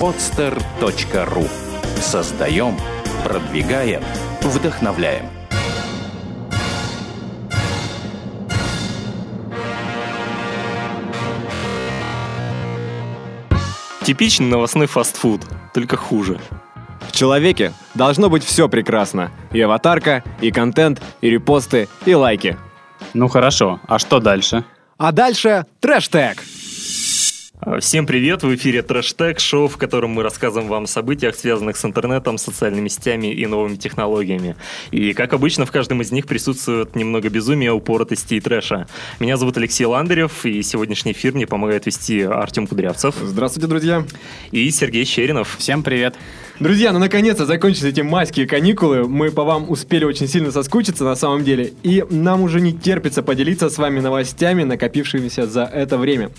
podster.ru Создаем, продвигаем, вдохновляем. Типичный новостной фастфуд, только хуже. В человеке должно быть все прекрасно. И аватарка, и контент, и репосты, и лайки. Ну хорошо, а что дальше? А дальше трэш-тег. А, всем привет! В эфире Трэш-Тег, шоу, в котором мы рассказываем вам о событиях, связанных с интернетом, социальными сетями и новыми технологиями. И, как обычно, в каждом из них присутствует немного безумия, упоротости и трэша. Меня зовут Алексей Ландарев, и сегодняшний эфир мне помогает вести Артем Кудрявцев. Здравствуйте, друзья! И Сергей Щеринов. Всем привет! Друзья, ну наконец-то закончились эти майские каникулы. Мы по вам успели очень сильно соскучиться на самом деле. И нам уже не терпится поделиться с вами новостями, накопившимися за это время.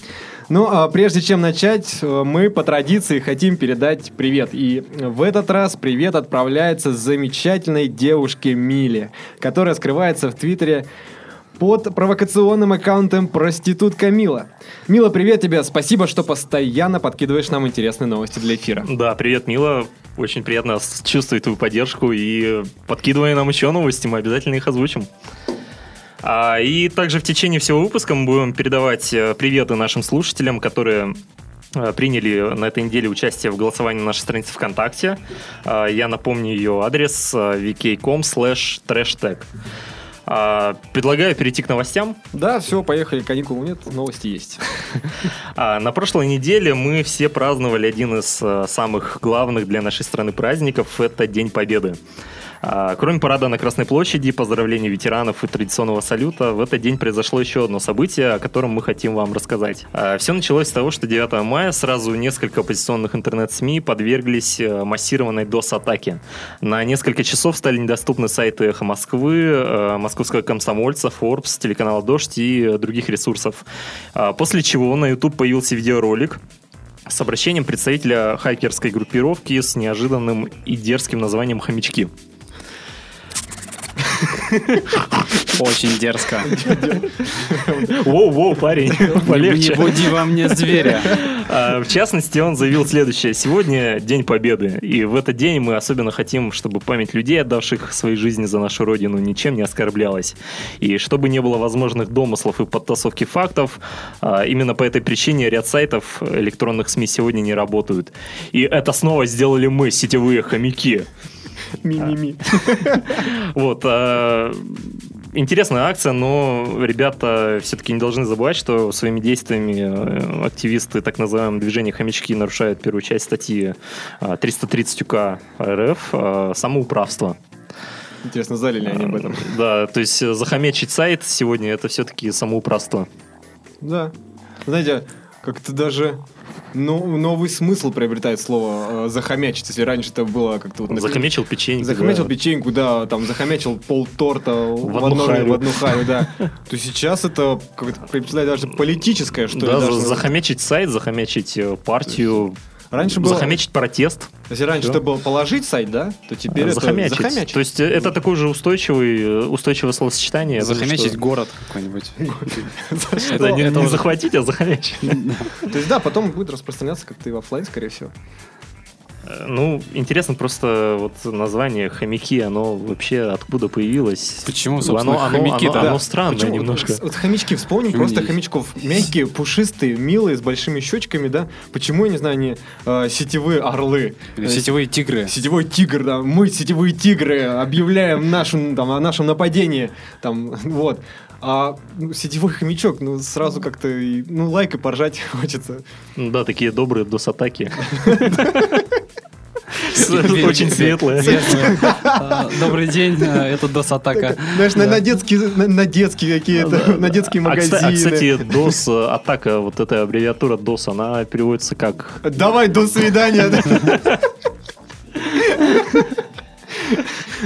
Ну, а прежде чем начать, э, мы по традиции хотим передать привет. И в этот раз привет отправляется замечательной девушке Миле, которая скрывается в Твиттере под провокационным аккаунтом «Проститутка Мила». Мила, привет тебе, спасибо, что постоянно подкидываешь нам интересные новости для эфира. Да, привет, Мила, очень приятно чувствовать твою поддержку и подкидывай нам еще новости, мы обязательно их озвучим. А, и также в течение всего выпуска мы будем передавать э, приветы нашим слушателям, которые э, приняли на этой неделе участие в голосовании на нашей странице ВКонтакте. А, я напомню ее адрес э, vk.com slash trashtag. А, предлагаю перейти к новостям. Да, все, поехали. Каникул нет, новости есть. На прошлой неделе мы все праздновали один из самых главных для нашей страны праздников. Это День Победы. А, кроме парада на Красной площади, поздравлений ветеранов и традиционного салюта, в этот день произошло еще одно событие, о котором мы хотим вам рассказать. А, Все началось с того, что 9 мая сразу несколько оппозиционных интернет-СМИ подверглись э, массированной DOS-атаке. На несколько часов стали недоступны сайты «Эхо Москвы», э, «Московского комсомольца», Forbes, телеканала «Дождь» и других ресурсов. А, после чего на YouTube появился видеоролик, с обращением представителя хакерской группировки с неожиданным и дерзким названием «Хомячки». Очень дерзко. Воу-воу, парень, полегче. Не буди во мне зверя. А, в частности, он заявил следующее. Сегодня День Победы. И в этот день мы особенно хотим, чтобы память людей, отдавших свои жизни за нашу Родину, ничем не оскорблялась. И чтобы не было возможных домыслов и подтасовки фактов, а, именно по этой причине ряд сайтов электронных СМИ сегодня не работают. И это снова сделали мы, сетевые хомяки. Ми-ми-ми. Вот. А, интересная акция, но ребята все-таки не должны забывать, что своими действиями э, активисты так называемого движения «Хомячки» нарушают первую часть статьи 330 УК РФ «Самоуправство». Интересно, знали ли они об этом? Да, то есть захомячить сайт сегодня это все-таки самоуправство. Да. Знаете, как-то даже ну, новый смысл приобретает слово э, захомячить. Если раньше это было как-то... Вот, например, захомячил печеньку. Захомячил да. печеньку, да, там захомячил пол торта в, в, одну, харю. в одну харю, да. То сейчас это как-то даже политическое, что ли. Да, захомячить сайт, захомячить э, партию, Раньше было... Захомячить протест. Если раньше это было положить сайт, да, то теперь захомячить. это захомячить. То есть это такой же устойчивый, устойчивое словосочетание. Захомячить что... город какой-нибудь. Это не захватить, а захомячить. То есть да, потом будет распространяться как-то и в офлайн, скорее всего. Ну, интересно просто вот название хомяки, оно вообще откуда появилось? Почему, собственно, оно, хомяки? Оно, оно, оно странное Почему? немножко. Вот хомячки, вспомним просто хомячков. Мягкие, пушистые, милые, с большими щечками, да? Почему, я не знаю, они э, сетевые орлы? Или сетевые тигры. Сетевой тигр, да. Мы, сетевые тигры, объявляем нашим, там, о нашем нападении. Там, вот. А ну, сетевой хомячок, ну, сразу как-то, ну, лайк и поржать хочется. Да, такие добрые дос-атаки. Очень светлые. А, добрый день, э, это DOS-атака. Знаешь, на детские на детские какие-то, на детские а, магазины. А, кстати, DOS-атака, вот эта аббревиатура DOS, она переводится как... Давай, до свидания.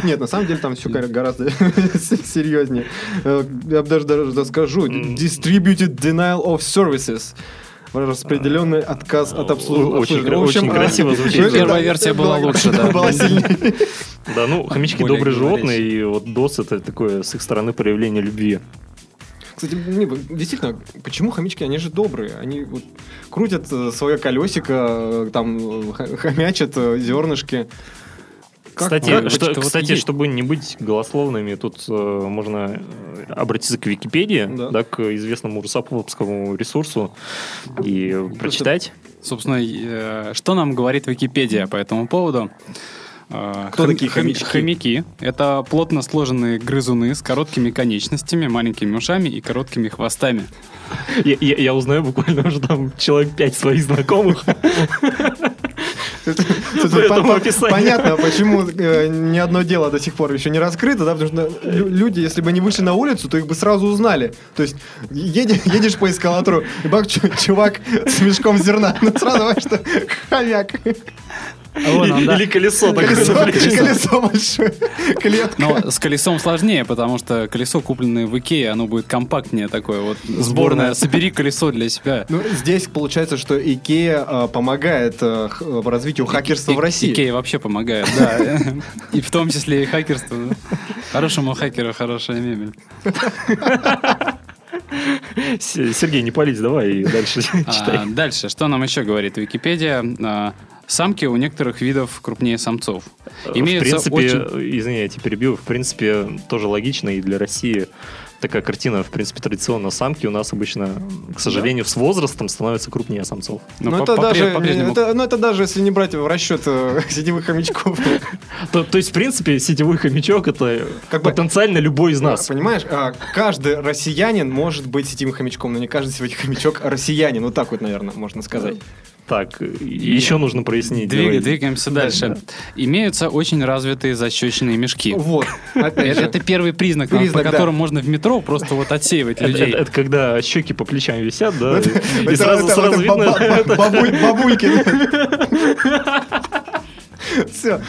Нет, на самом деле там все гораздо серьезнее. Э, я даже даже скажу. Distributed Denial of Services распределенный отказ от обслуживания. Очень, очень красиво звучит. Первая версия была лучше, да. Была сильнее. Да, ну, хомячки добрые животные, и вот DOS это такое с их стороны проявление любви. Кстати, не, действительно, почему хомячки? Они же добрые. Они вот крутят э, свое колесико, э, там э, хомячат зернышки. Как- Кстати, как- что- кстати, есть. чтобы не быть голословными, тут э, можно э, обратиться к Википедии, Да. да. к известному русоповскому ресурсу и прочитать. Собственно, э, что нам говорит Википедия по этому поводу? Э, Кто хом- такие хом- хомячки? Хомяки – это плотно сложенные грызуны с короткими конечностями, маленькими ушами и короткими хвостами. Я, я- я узнаю буквально уже там человек пять своих знакомых. Понятно, почему э, ни одно дело до сих пор еще не раскрыто, да, потому что лю- люди, если бы не вышли на улицу, то их бы сразу узнали. То есть едешь по эскалатору, и бак, чу- чувак с мешком зерна, ну сразу понимаешь, что хомяк. А вон он, да. Или колесо такое Колесо, колесо большое, клетка. Но с колесом сложнее, потому что колесо, купленное в Икее, оно будет компактнее такое. Вот Сборное. сборное. Собери колесо для себя. Ну, здесь получается, что Икея э, помогает х- э, развитию хакерства И- в России. Икея вообще помогает, да. И в том числе и хакерство. Хорошему хакеру хорошая мебель. Сергей, не пались, давай и дальше А, читай. Дальше, что нам еще говорит Википедия? Самки у некоторых видов крупнее самцов. В Имеются принципе, очень... извини, я тебя перебью, в принципе, тоже логично и для России такая картина, в принципе, традиционно самки у нас обычно, к сожалению, с возрастом становятся крупнее самцов. Ну, Ну, по- это попре- даже, это, ну, это даже если не брать в расчет э, сетевых хомячков. То, то есть, в принципе, сетевой хомячок это Как бы- потенциально любой из нас. Понимаешь, а, каждый россиянин может быть сетевым хомячком, но не каждый сетевой хомячок россиянин. Вот так вот, наверное, можно сказать. Так, еще нужно прояснить. Давай. Двигаемся дальше. Имеются очень развитые защечные мешки. Вот. Это, это первый признак, по Признак, да. которому можно в метро просто вот отсеивать Это, людей. это- это когда щеки по плечам висят, да, Это- и это- сразу, это- сразу это видно. ба- ба- бабуль- Бабульки. Все,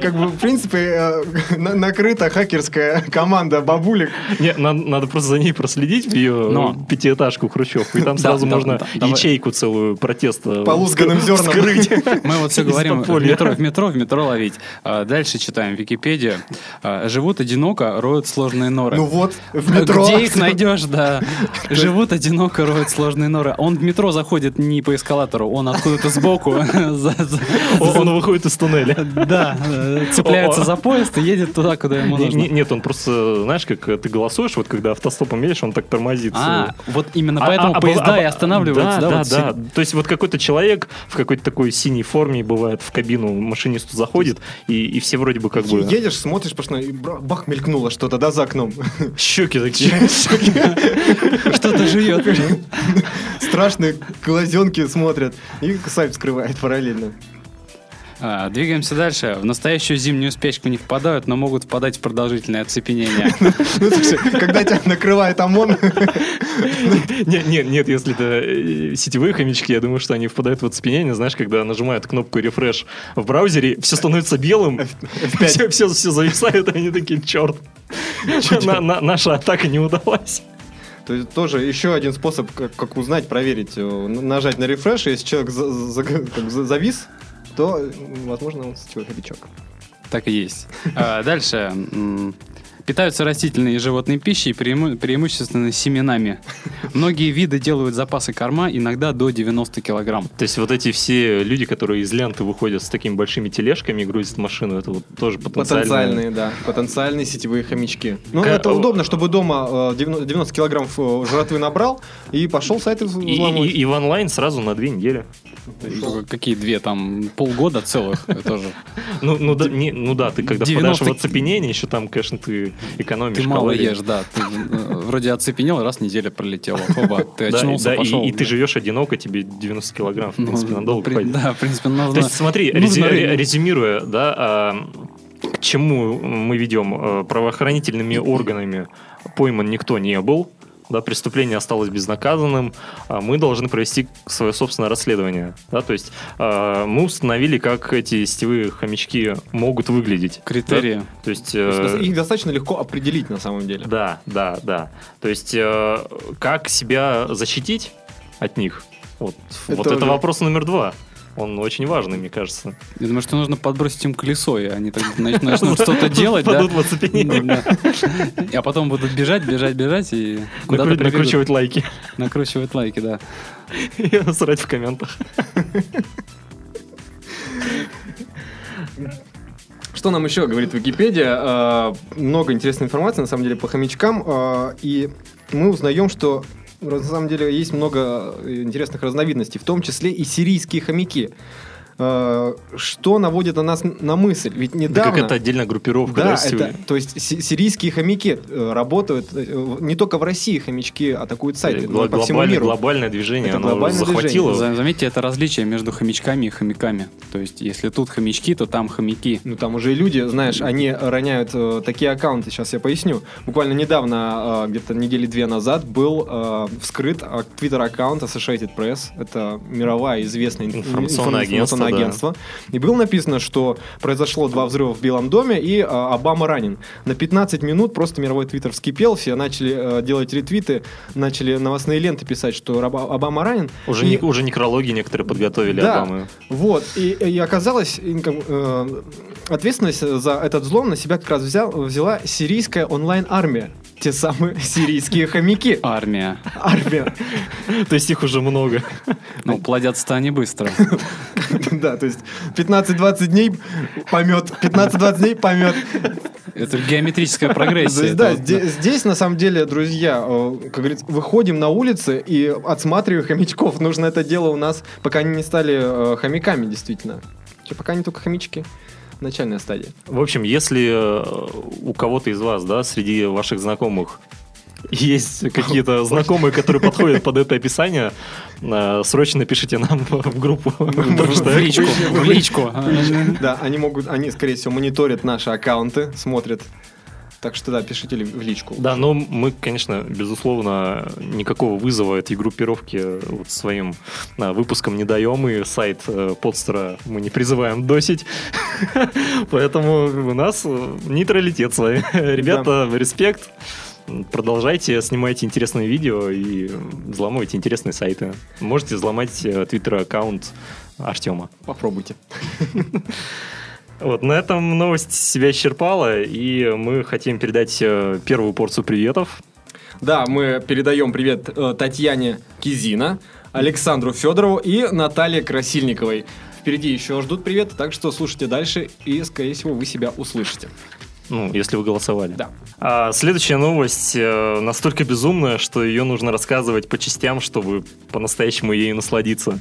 как бы, в принципе, э, на- накрыта хакерская команда бабулек. Не, надо, просто за ней проследить в ее пятиэтажку Хрущевку, и там сразу можно ячейку целую протеста По лузганным вскры- зернам. вскрыть. Мы вот все говорим в метро, в метро, в метро ловить. А, Дальше читаем Википедию. А, Живут одиноко, роют сложные норы. Ну вот, в метро. Где их найдешь, да. Живут одиноко, роют сложные норы. Он в метро заходит не по эскалатору, он откуда-то сбоку. он выходит из туннеля. Да, э, цепляется за поезд и едет туда, куда ему нужно. не- Нет, он просто, знаешь, как ты голосуешь, вот когда автостопом едешь, он так тормозит. А, вот именно А- поэтому а- а- поезда и останавливаются, да? Да, да, да. То есть вот какой-то человек в какой-то такой синей форме бывает в кабину машинисту заходит, и, все вроде бы как бы Едешь, смотришь, бра- бах, мелькнуло что-то, да, за окном. щеки такие. Что-то жует. Страшные глазенки смотрят. И сайт скрывает параллельно. А, Двигаемся дальше. В настоящую зимнюю спячку не впадают, но могут впадать в продолжительное оцепенение. Ну, когда тебя накрывает ОМОН, Нет, нет, нет, если это э, сетевые хомячки, я думаю, что они впадают в оцепенение, знаешь, когда нажимают кнопку рефреш в браузере, все становится белым, все, все, все зависает, они такие, черт, на- на- наша атака не удалась. То есть тоже еще один способ, как, как узнать, проверить, э, нажать на рефреш, если человек за- за- как за- завис, то, возможно, он сетевой хомячок. Так и есть. А, Дальше. Питаются растительной и животной пищей, преиму- преимущественно семенами. Многие виды делают запасы корма иногда до 90 килограмм. То есть вот эти все люди, которые из ленты выходят с такими большими тележками и грузят машину, это вот тоже потенциально... Потенциальные, да. Потенциальные сетевые хомячки. Ну, Ка- это удобно, чтобы дома э, 90 90 килограммов э, жратвы набрал и пошел сайты И, взламывать. и- и в онлайн сразу на две недели. Какие две там, полгода целых тоже. Ну, ну, да, не- ну да, ты когда 90 впадаешь в оцепенение, еще там, конечно, ты экономишь Ты мало калории. ешь, да. Ты э, вроде оцепенел, раз неделя пролетела. Оба, ты Да, очнулся, да, и- пошел. и, ты живешь одиноко, тебе 90 килограмм, в Ну, принципе, надолго при- хватит. Да, в принципе, нужно... То есть, смотри, нужно рези- резюмируя, да, а, к чему мы ведем? А, Правоохранительными органами пойман никто не был, да, преступление осталось безнаказанным, а мы должны провести свое собственное расследование. Да, то есть а, мы установили, как эти сетевые хомячки могут выглядеть. Критерии. Да? То есть... То есть э, Их достаточно легко определить на самом деле. да, да, да. То есть, э, как себя защитить от них? Вот, Это вот это уже- вопрос номер два. Он очень важный, мне кажется. Я думаю, что нужно подбросить им колесо, и они так нач- начнут что-то делать, да? В оцепенение. Да. А потом будут бежать, бежать, бежать и куда-то. Накручивать лайки накручивать лайки, да. и срать в комментах. Что нам еще говорит Википедия? Э, Много интересной информации, на самом деле, по хомячкам. э, И мы узнаем, что на самом деле есть много интересных разновидностей, в том числе и сирийские хомяки. Э, Что наводит на нас на мысль? Ведь Да недавно... как это отдельная группировка, Да, да, это, то есть си- сирийские хомяки э, работают э, не только в России хомячки атакуют сайты, но и по всему миру. глобальное движение, Это оно глобальное захватило. За- Заметьте, это различие между хомячками и хомяками. То есть, если тут хомячки, то там хомяки. Ну там уже и люди, знаешь, они роняют э, такие аккаунты. Сейчас я поясню. Буквально недавно, э, где-то недели две назад, был э, вскрыт твиттер-аккаунт Associated Press. Это мировая известная ин- Информационное агентство, да. агентство. И было написано, что произошло два взрыва в Белом доме и э, Обама ранен. На 15 минут просто мировой твиттер вскипел, все начали э, делать ретвиты, начали новостные ленты писать, что Раба- Обама ранен. Уже, И- не- уже некрологи некоторые подготовили Да. Обамы. Вот, и, и оказалось, и, э, ответственность за этот взлом на себя как раз взял, взяла сирийская онлайн-армия. Те самые сирийские хомяки. Армия. Армия. То есть их уже много. Ну, плодятся-то они быстро. Да, то есть 15-20 дней помет, 15-20 дней помет. Это геометрическая прогрессия. да, здесь, на самом деле, друзья, э, как говорится, выходим на улицы и отсматриваем хомячков. Нужно это дело у нас, пока они не стали э, хомяками, действительно. Пока они только хомячки. Начальная стадия. В общем, если э, у кого-то из вас, да, среди ваших знакомых есть какие-то знакомые, которые подходят под это описание, э, срочно пишите нам в группу. В личку. В личку. Да, они могут, они, скорее всего, мониторят наши аккаунты, смотрят. Так что да, пишите в личку. Да, но мы, конечно, безусловно, никакого вызова этой группировки вот своим а, выпуском не даем, и сайт э, подстера мы не призываем досить. Поэтому у нас э, нейтралитет с вами. Ребята, респект. Продолжайте, снимайте интересные видео и взламывайте интересные сайты. Можете взломать э, твиттер-аккаунт Артема. Попробуйте. Вот, на этом новость себя исчерпала, и мы хотим передать э, первую порцию приветов. Да, мы передаем привет э, Татьяне Кизина, Александру Федорову и Наталье Красильниковой. Впереди еще ждут привет, так что слушайте дальше, и, скорее всего, вы себя услышите. Ну, если вы голосовали. Да. А следующая новость э, настолько безумная, что ее нужно рассказывать по частям, чтобы по-настоящему ею насладиться.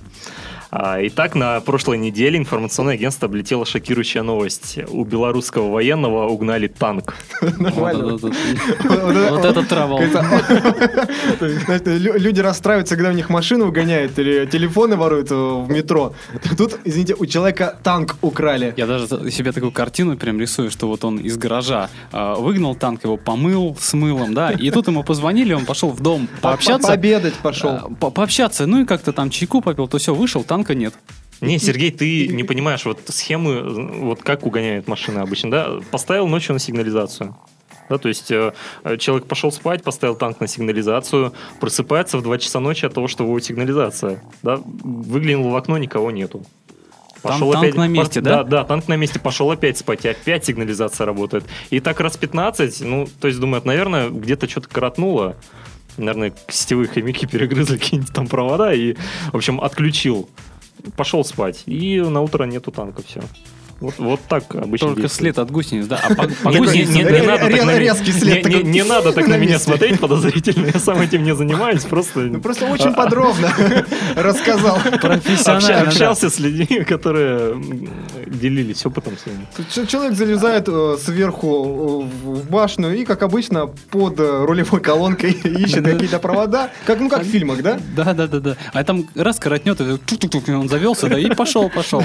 А, итак, на прошлой неделе информационное агентство облетело шокирующая новость. У белорусского военного угнали танк. Нормально. Вот этот- вот этот травел. То есть, знаешь, лю- Люди расстраиваются, когда у них машину угоняют или телефоны воруют в метро. Тут, извините, у человека танк украли. Я даже себе такую картину прям рисую, что вот он из гаража а, выгнал танк, его помыл с мылом, да, и тут ему позвонили, он пошел в дом пообщаться. Пообедать пошел. а, по- Пообщаться, ну и как-то там чайку попил, то все, вышел, танка нет. Не, Сергей, ты не понимаешь вот схемы, вот как угоняют машины обычно, да? Поставил ночью на сигнализацию. Да, то есть э, человек пошел спать, поставил танк на сигнализацию, просыпается в 2 часа ночи от того, что его сигнализация. Да, выглянул в окно, никого нету. Там танк на месте, да? Да, да, танк на месте, пошел опять спать, и опять сигнализация работает. И так раз 15, ну, то есть думают, наверное, где-то что-то коротнуло. Наверное, сетевые хомяки перегрызли какие-нибудь там провода и, в общем, отключил. Пошел спать. И на утро нету танка, все. Вот, вот так обычно Только действует. след от гусениц, да. А по, по Не, гусенице- не- надо так на меня- резкий след не- не- такой не надо так на на меня месте. смотреть подозрительно, я сам этим не занимаюсь, просто... Ну, просто очень подробно рассказал. профессионально. Общался с людьми, которые делились опытом своим. Ч- Человек залезает э, сверху э, в башню и, как обычно, под э, рулевой колонкой ищет какие-то провода. Как, ну, как в фильмах, да? Да, да, да, да. А там раз коротнет, и тук-тук-тук, и он завелся, да, и пошел, пошел.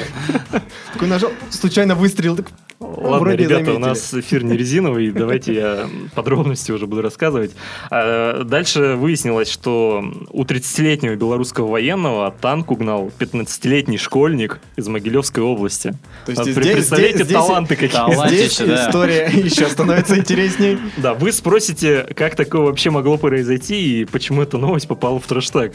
Такой нажал, случайно выстрелил. так, Ладно, вроде ребята, заметили. у нас эфир не резиновый, давайте я подробности уже буду рассказывать. А, Дальше выяснилось, что у 30-летнего белорусского военного танк угнал 15-летний школьник из Могилевской области. То есть А, здесь- Представляете, здесь- таланты какие. талант. Здесь да. история еще становится интересней. Да, вы спросите, как такое вообще могло произойти и почему эта новость попала в трэштег.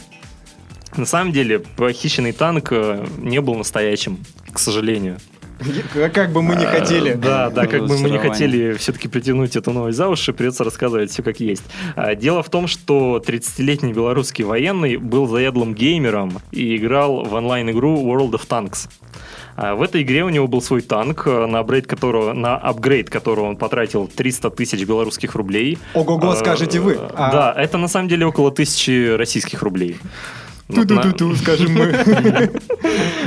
На самом деле, похищенный танк э, не был настоящим, к сожалению. Как бы мы не А, хотели. Да, да, как бы мы не хотели все-таки притянуть эту новость за уши, придется рассказывать все как есть. А, Дело в том, что 30-летний белорусский военный был заядлым геймером и играл в онлайн-игру World of Tanks. А, В этой игре у него был свой танк, на апгрейд которого, на апгрейд которого он потратил 300 тысяч белорусских рублей. Ого-го, А, скажете вы. А- Да, это на самом деле около тысячи российских рублей. На- Ту-ту-ту-ту, скажем мы.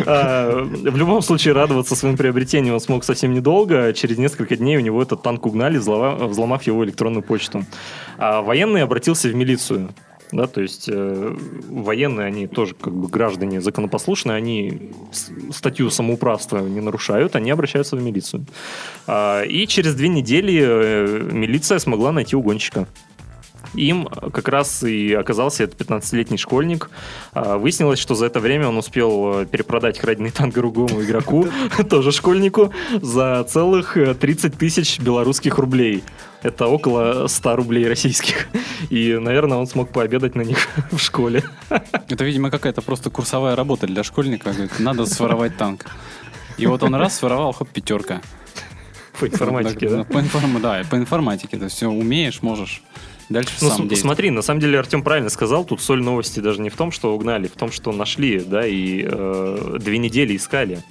а, В любом случае, радоваться своим приобретением он смог совсем недолго. Через несколько дней у него этот танк угнали, взломав его электронную почту. А военный обратился в милицию. Да, то есть э, военные, они тоже как бы граждане законопослушные, они статью самоуправства не нарушают, они обращаются в милицию. А, и через две недели э, милиция смогла найти угонщика. Им как раз и оказался этот 15-летний школьник. А, Выяснилось, что за это время он успел э, перепродать краденый танк другому игроку, тоже школьнику, за целых э, 30 тысяч белорусских рублей. Это около 100 рублей российских. И, наверное, он смог пообедать на них в школе. Это, видимо, какая-то просто курсовая работа для школьника. Говорит, надо своровать танк. И вот он раз своровал, хоп, пятерка. По информатике, да? По, информ- да, по информатике. То есть все умеешь, можешь. Дальше Ну, сам действуй. смотри, на самом деле Артем правильно сказал, тут соль новости даже не в том, что угнали, в том, что нашли, да, и э, две недели искали.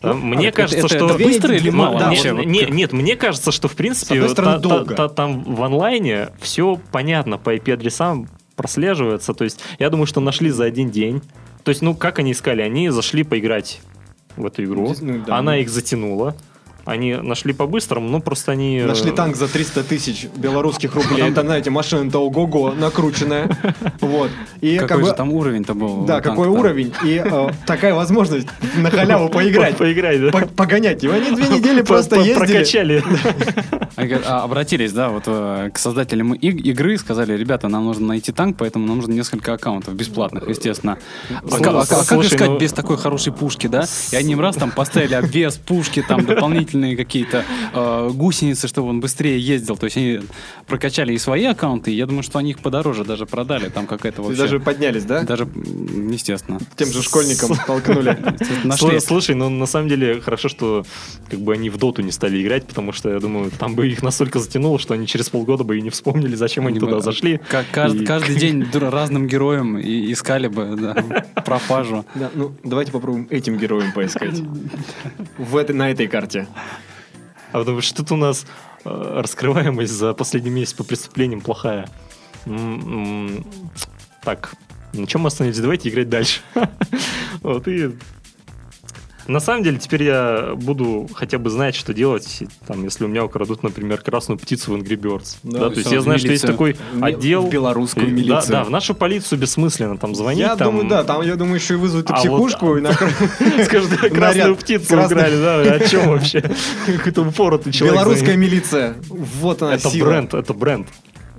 Да, мне это- кажется, это- что... это быстро или мало да, вообще? не- не- нет, мне кажется, что в принципе С стороны, та- та- долго. та- там в онлайне все понятно по IP-адресам прослеживается. То есть я думаю, что нашли за один день. То есть, ну, как они искали? Они зашли поиграть в эту игру. Ну, да, Она ну. их затянула. Они нашли по-быстрому, ну, просто они... э, Нашли танк за 300 тысяч белорусских рублей. Это, знаете, машина-то ого-го, накрученная. Вот. И Какой как бы... же там уровень-то был? Да, какой уровень. И э, такая возможность на халяву поиграть. Поиграть, да? По- Погонять. И они две недели просто ездили. Прокачали. А, а, обратились, да, вот э, к создателям иг- игры, сказали, ребята, нам нужно найти танк, поэтому нам нужно несколько аккаунтов, бесплатных, естественно. А, а как слушай, искать ну- без такой хорошей пушки, да? И они им раз там поставили обвес пушки, там дополнительные какие-то э, гусеницы, чтобы он быстрее ездил. То есть они прокачали и свои аккаунты, и я думаю, что они их подороже даже продали. Там какая-то И вообще... даже поднялись, да? Даже, естественно. Тем же школьникам толкнули. Нашли. Слушай, ну на самом деле хорошо, что как бы они в доту не стали играть, потому что я думаю, там бы их настолько затянуло, что они через полгода бы и не вспомнили, зачем они Они бы, туда зашли. ка- кажд- И- Каждый день разным героям и искали бы да, пропажу. Да, ну, давайте попробуем этим героем поискать. В этой, на этой карте. А потому что тут у нас э, раскрываемость за последний месяц по преступлениям плохая. Так, на чем мы остановились? Давайте играть дальше. Вот и... На самом деле, теперь я буду хотя бы знать, что делать, там, если у меня украдут, например, красную птицу в Angry Birds. Да, Да, то есть я знаю, что есть такой В отдел... белорусскую И- да, милицию. Да, в нашу полицию бессмысленно там звонить. Я там, думаю, да, там, я думаю, еще и вызовут и А вот- психушку, и накроют. Скажут, красную птицу украли, да, о чем вообще? Какой-то упоротый человек. Белорусская милиция. Вот она Это бренд, это бренд.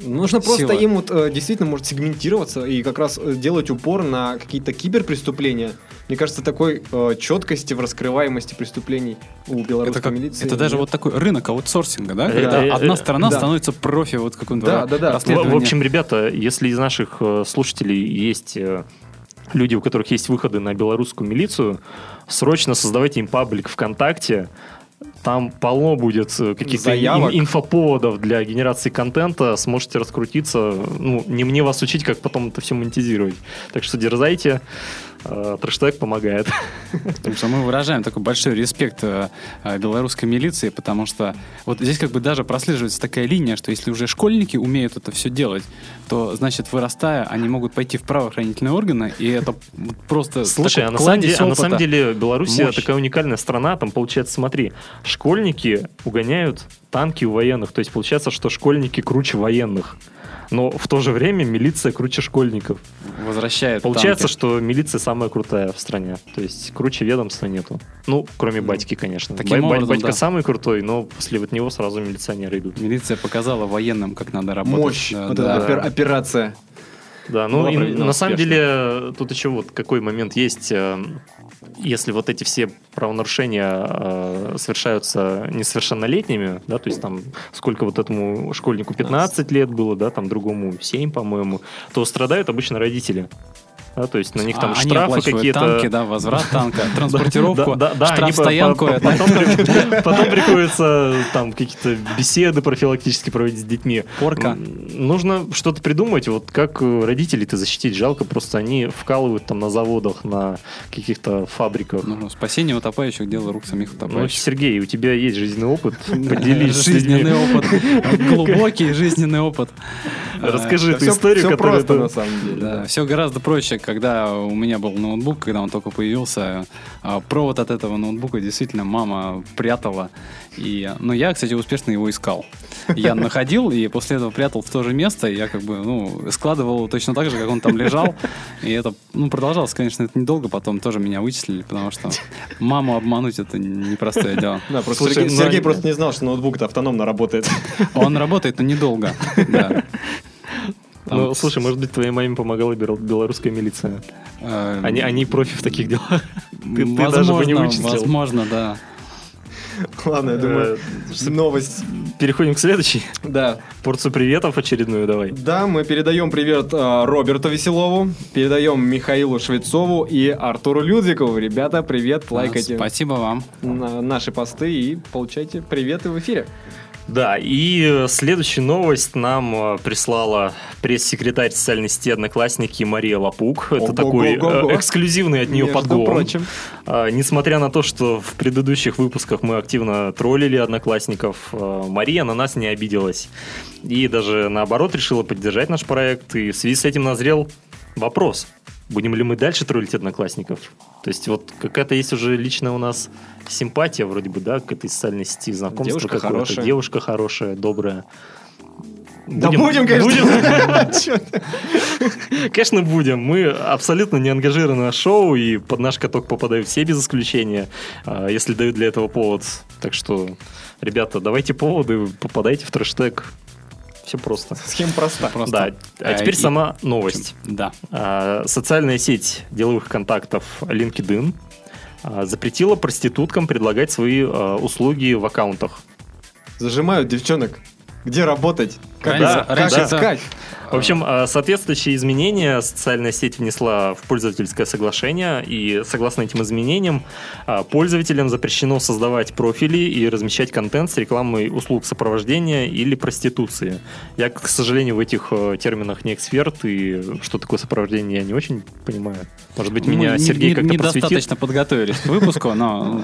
Нужно просто Сила. им вот э, действительно может сегментироваться и как раз э, делать упор на какие-то киберпреступления. Мне кажется, такой э, четкости в раскрываемости преступлений у Это, белорусской как, милиции. это даже нет. вот такой рынок аутсорсинга, да? Э, Когда одна сторона да. становится профи вот в каком-то Да, да, да. В, общем, ребята, если из наших э, слушателей есть э, люди, у которых есть выходы на белорусскую милицию, срочно создавайте им паблик ВКонтакте. Там полно будет э, каких-то ин- инфоповодов для генерации контента. Сможете раскрутиться. Ну, не мне вас учить, как потом это все монетизировать. Так что дерзайте. Э, Трэштег помогает. Потому что мы выражаем такой большой респект э, э, белорусской милиции, потому что вот здесь как бы даже прослеживается такая линия, что если уже школьники умеют это все делать, то, значит, вырастая, они могут пойти в правоохранительные органы, и это просто Слушай, а на, самом деле, а на самом деле Белоруссия Мощь. такая уникальная страна, там получается, смотри, школьники угоняют танки у военных, то есть получается, что школьники круче военных, но в то же время милиция круче школьников. возвращает Получается, танки. что милиция самая крутая в стране, то есть круче ведомства нету. Ну, кроме батьки, конечно. Таким Ба- ба- образом, батька да. самый крутой, но после вот него сразу милиционеры идут. Милиция показала военным, как надо работать. Мощь, Да, вот да. опер- операция. Да, ну и на самом деле тут еще вот какой момент есть. э, Если вот эти все правонарушения э, совершаются несовершеннолетними, да, то есть там сколько вот этому школьнику 15 лет было, да, там другому 7, по-моему, то страдают обычно родители. Да, то есть на них там А, штрафы какие-то. танки, да, возврат танка, транспортировку, штрафстоянку. Потом, при- потом приходится там какие-то беседы профилактически проводить с детьми. Порка. Нужно что-то придумать, вот как э, родителей-то защитить. Жалко, просто они вкалывают там на заводах, на каких-то фабриках. Ну, спасение утопающих, дело рук самих Ну, утопающих. Сергей, у тебя есть жизненный опыт, поделись. Жизненный опыт, глубокий жизненный опыт. Расскажи Да эту историю, которая... просто ты- на самом деле. Все гораздо проще, когда у меня был ноутбук, когда он только появился. а, Провод от этого ноутбука действительно мама прятала. И, ну, я, кстати, успешно его искал. Я находил и после этого прятал в то же место. И я как бы, ну, складывал его точно так же, как он там лежал. И это, ну, продолжалось, конечно, это недолго. Потом тоже меня вычислили, потому что маму обмануть это непростое дело. Да, просто Сергей, Сергей просто не знал, что ноутбук-то автономно работает. Он работает, но недолго. Да. Там Ну, слушай, может быть, твоей маме помогала бел- белорусская милиция. Э, Они, они профи в таких делах. Ты, ты возможно, даже бы не вычислил. возможно, да. Ладно, я думаю, Э, новость. Переходим к следующей. Да. Порцию приветов очередную давай. Да, мы передаем привет э, Роберту Веселову, передаем Михаилу Швецову и Артуру Людвикову. Ребята, привет, лайкайте Спасибо вам. на наши посты и получайте приветы в эфире. Да, и э, следующая новость нам э, прислала пресс-секретарь социальной сети «Одноклассники» Мария Лапук. Это Ого-го-го-го. такой э, эксклюзивный от нее Между подгон. прочим. А, Несмотря на то, что в предыдущих выпусках мы активно троллили одноклассников, Мария на нас не обиделась. И даже наоборот решила поддержать наш проект. И в связи с этим назрел вопрос. Будем ли мы дальше троллить одноклассников? То есть вот какая-то есть уже личная у нас симпатия вроде бы, да, к этой социальной сети, знакомство Девушка какое-то. хорошая. Девушка хорошая, добрая. Да будем, конечно. Ты? Конечно, будем. Мы абсолютно не ангажированы на шоу, и под наш каток попадают все без исключения, а, если дают для этого повод. Так что, ребята, давайте поводы, попадайте в трэш-тег. Все просто. Схема проста. Просто. Да, а Э, теперь и- сама новость. Да. А, Социальная сеть деловых контактов LinkedIn а, запретила проституткам предлагать свои а, услуги в аккаунтах. Зажимают девчонок. Где работать? Как, Раньше- как это- искать? В общем, а, соответствующие изменения социальная сеть внесла в пользовательское соглашение, и согласно этим изменениям а, пользователям запрещено создавать профили и размещать контент с рекламой услуг сопровождения или проституции. Я, к сожалению, в этих э, терминах не эксперт, и что такое сопровождение, я не очень понимаю. Может быть, меня Мы Сергей не- как-то просветит? недостаточно подготовились к выпуску, но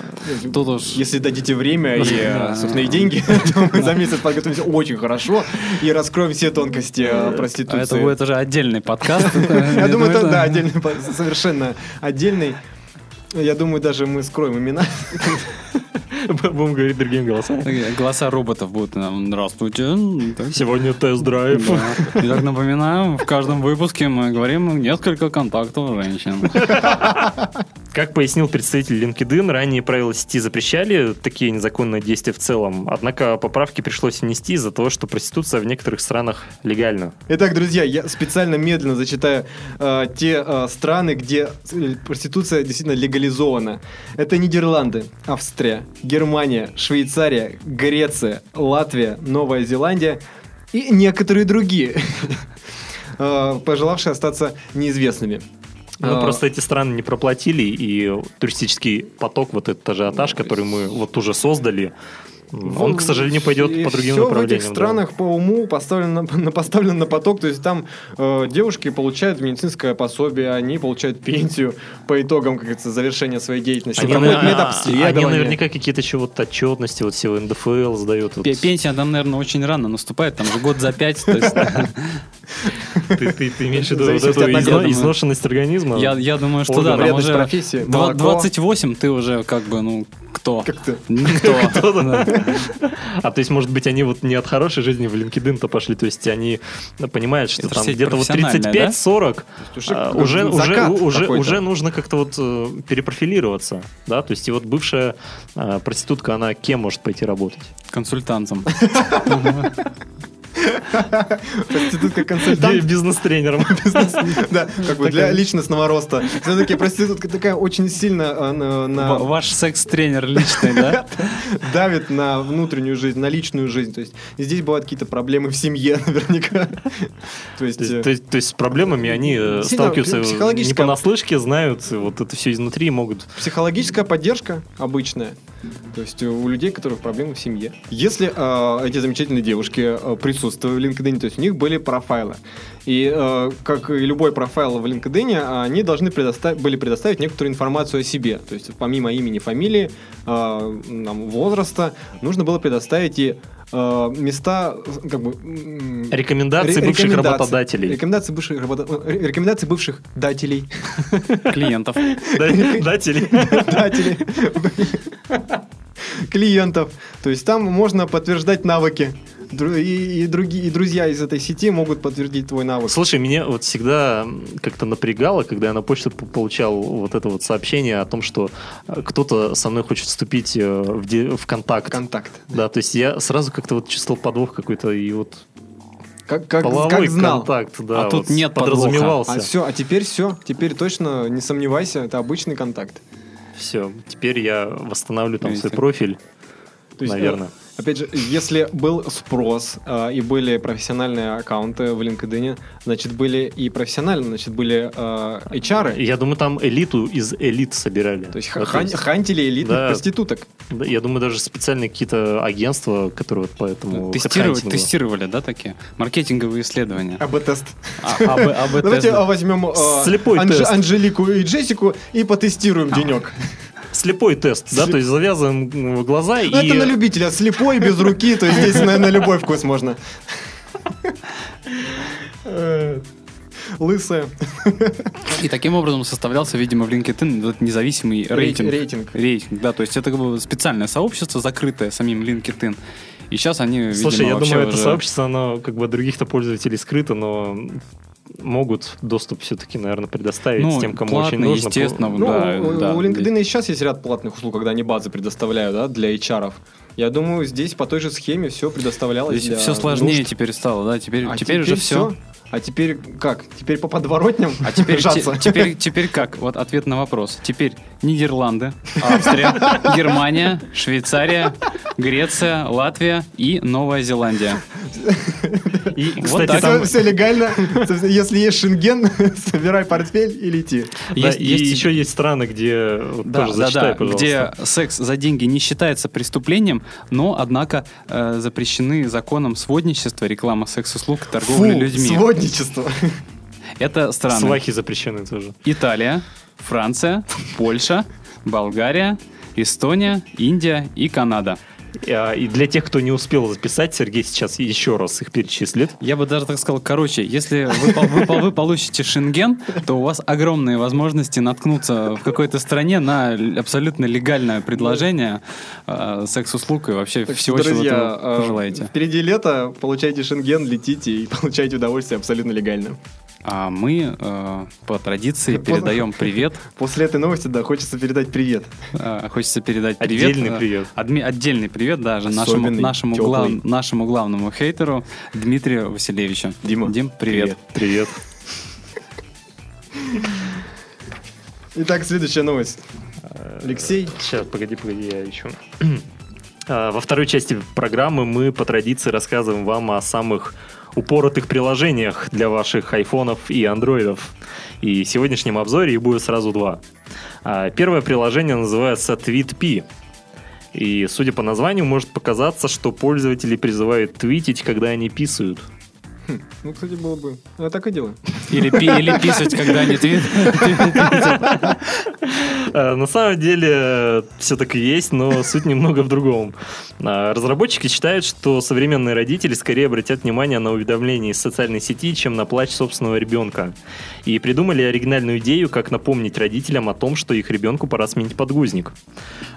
тут уж... Если дадите время и, э, Да. собственно, и деньги, то мы за месяц подготовимся очень хорошо и раскроем все тонкости Это проституции. будет уже отдельный подкаст. Я думаю, это да, отдельный, совершенно отдельный. Я думаю, даже мы скроем имена. Будем говорить другим голосом. Голоса роботов будут нам. Здравствуйте. Так, Сегодня тест-драйв. да. Итак, напоминаю, в каждом выпуске мы говорим несколько контактов женщин. Как пояснил представитель LinkedIn, ранее правила сети запрещали такие незаконные действия в целом, однако поправки пришлось внести из-за того, что проституция в некоторых странах легальна. Итак, друзья, я специально медленно зачитаю э, те э, страны, где э, проституция действительно легализована. Это Нидерланды, Австрия, Германия, Швейцария, Греция, Латвия, Новая Зеландия и некоторые другие, э, пожелавшие остаться неизвестными. Ну, А, просто эти страны не проплатили, и туристический поток, вот этот ажиотаж, который мы вот уже создали, он, к сожалению, пойдет И по другим всё направлениям. в этих да. странах по уму поставлено поставлено на поток, то есть там э, девушки получают медицинское пособие, они получают пенсию по итогам, как говорится, завершения своей деятельности. Они, Проходят на- а, медобследование. они наверняка какие-то еще вот отчетности, вот все НДФЛ сдают. вот. Пе- Пенсия там, наверное, очень рано наступает, там же год за пять. Ты, ты- ты имеешь в виду изношенность организма? Я, я думаю, что да, там уже профессии, два- молоко. 28 ты уже как бы, ну, кто? Как-то. Никто. А то есть, может быть, они вот не от хорошей жизни в LinkedIn-то пошли, то есть они понимают, что там где-то вот профессиональная, да? 35-40 уже а, уже, уже нужно как-то вот э, перепрофилироваться, да, то есть и вот бывшая э, проститутка, она кем может пойти работать? Консультантом. Проститутка-консультант. Бизнес-тренером. Да, как бы для личностного роста. Все-таки проститутка такая очень сильно а, на- на- Ва- Ваш секс-тренер личный, да? давит на внутреннюю жизнь, на личную жизнь. То есть здесь бывают какие-то проблемы в семье наверняка. То есть... То есть, э, то есть- с проблемами они э, сталкиваются не психологическая- понаслышке, знают вот это все изнутри и могут... Психологическая поддержка обычная. То есть э, у людей, у которых проблемы в семье. Если э, эти замечательные девушки э, присутствовали в LinkedIn, то есть у них были профайлы. И э, как и любой профайл в LinkedIn, они должны предоставить, были предоставить некоторую информацию о себе. То есть помимо имени, фамилии, э, возраста, нужно было предоставить и э, места, как бы... Рекомендации ре- бывших рекомендации. работодателей. Рекомендации бывших, работа- э, рекомендации бывших дателей. Клиентов. Да- Датели. Дателей. клиентов. То есть там можно подтверждать навыки. И, и другие и друзья из этой сети могут подтвердить твой навык. Слушай, меня вот всегда как-то напрягало, когда я на почту получал вот это вот сообщение о том, что э, кто-то со мной хочет вступить э, в, де- в контакт. Контакт. Да, то есть я сразу как-то вот чувствовал подвох какой-то и вот Как, как, половой как знал. контакт, да, А тут вот нет подвоха. подразумевался. А все, а теперь все. Теперь точно не сомневайся, это обычный контакт. Все, теперь я восстановлю там свой Видите. профиль, То есть, наверное. э, Опять же, если был спрос э, и были профессиональные аккаунты в LinkedIn, значит, были и профессиональные, значит, были э, HR. Я думаю, там элиту из элит собирали. То есть Да, хан- хантили элитных Да. проституток. да, я думаю, даже специальные какие-то агентства, которые вот по этому Тестировали, да, такие? Маркетинговые исследования. АБ-тест. А, АБ АБ Давайте а, возьмем э, Слепой Анж-. Анжелику и Джессику и потестируем денек. Слепой тест, да, то есть завязываем глаза и... Ну, Это на любителя, слепой, без руки, то есть здесь на, на любой вкус можно. Э, Лысая. И таким образом составлялся, видимо, в LinkedIn независимый рейтинг. рейтинг. Рейтинг, да, то есть это как бы специальное сообщество, закрытое самим LinkedIn. И сейчас они, Слушай, видимо, я думаю, это уже- сообщество, оно как бы других-то пользователей скрыто, но могут доступ все-таки, наверное, предоставить ну, тем, кому платно, очень нужно. естественно, Ну, да, у, да. у LinkedIn и сейчас есть ряд платных услуг, когда они базы предоставляют, да, для HR. Я думаю, здесь по той же схеме все предоставлялось. Здесь для все сложнее нужд. теперь стало, да, теперь, А теперь, уже все. всё. А теперь как? Теперь по подворотням? А теперь, те- теперь, теперь как? Вот ответ на вопрос. Теперь Нидерланды, Австрия, Германия, Швейцария, Греция, Латвия и Новая Зеландия. И вот кстати, так. там- Все, легально. Если есть шенген, собирай портфель и лети. Да, Есть- и есть- еще есть страны, где вот Да, тоже да, зачитай, да, пожалуйста. где секс за деньги не считается преступлением, но, однако, э, запрещены законом сводничество, реклама секс-услуг, торговля Фу, людьми. Сводничество. Это страны Свахи запрещены тоже. Италия, Франция, Польша, Болгария, Эстония, Индия и Канада. А, И для тех, кто не успел записать, Сергей сейчас еще раз их перечислит. Я бы даже так сказал, короче, если вы, вы пол- вы получите шенген, то у вас огромные возможности наткнуться в какой-то стране на абсолютно легальное предложение э, секс-услуг и вообще Так всего, что, чего друзья, вы э, пожелаете. впереди лето, получайте шенген, летите и получайте удовольствие абсолютно легально. А мы э, по традиции передаем привет. После этой новости, да, хочется передать привет. Э, Хочется передать привет. Отдельный э, привет. адми- отдельный привет даже нашему, Особенный, нашему, теплый. глав- нашему главному хейтеру Дмитрию Васильевичу. Дима, Дим, привет. Привет. Итак, следующая новость. Алексей, Сейчас, погоди, погоди, я еще. А, Во второй части программы мы по традиции рассказываем вам о самых упоротых приложениях для ваших айфонов и андроидов. И в сегодняшнем обзоре их будет сразу два. А, Первое приложение называется TweetP. И, судя по названию, может показаться, что пользователи призывают твитить, когда они писают. ну, кстати, было бы... Я так и делаю. Или, пи- или писать, когда они твит. На самом деле все так и есть, но суть немного в другом. А, Разработчики считают, что современные родители скорее обратят внимание на уведомления из социальной сети, чем на плач собственного ребенка. И придумали оригинальную идею, как напомнить родителям о том, что их ребенку пора сменить подгузник.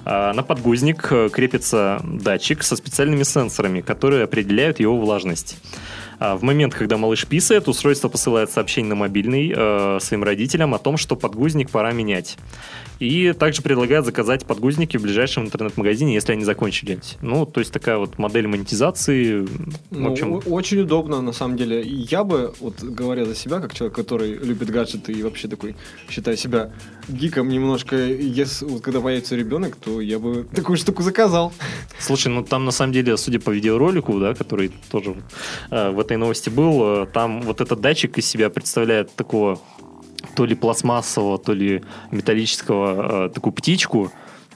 А, На подгузник э, крепится датчик со специальными сенсорами, которые определяют его влажность. А в момент, когда малыш писает, устройство посылает сообщение на мобильный э, своим родителям о том, что подгузник пора менять. И также предлагает заказать подгузники в ближайшем интернет-магазине, если они закончились. Ну, то есть такая вот модель монетизации. В Ну, общем, очень удобно, на самом деле. Я бы, вот говоря за себя, как человек, который любит гаджеты и вообще такой, считаю себя гиком немножко, если, вот когда появится ребенок, то я бы такую штуку заказал. Слушай, ну там на самом деле, судя по видеоролику, да, который тоже э, в этой новости был, э, там вот этот датчик из себя представляет такого то ли пластмассового, то ли металлического э, такую птичку,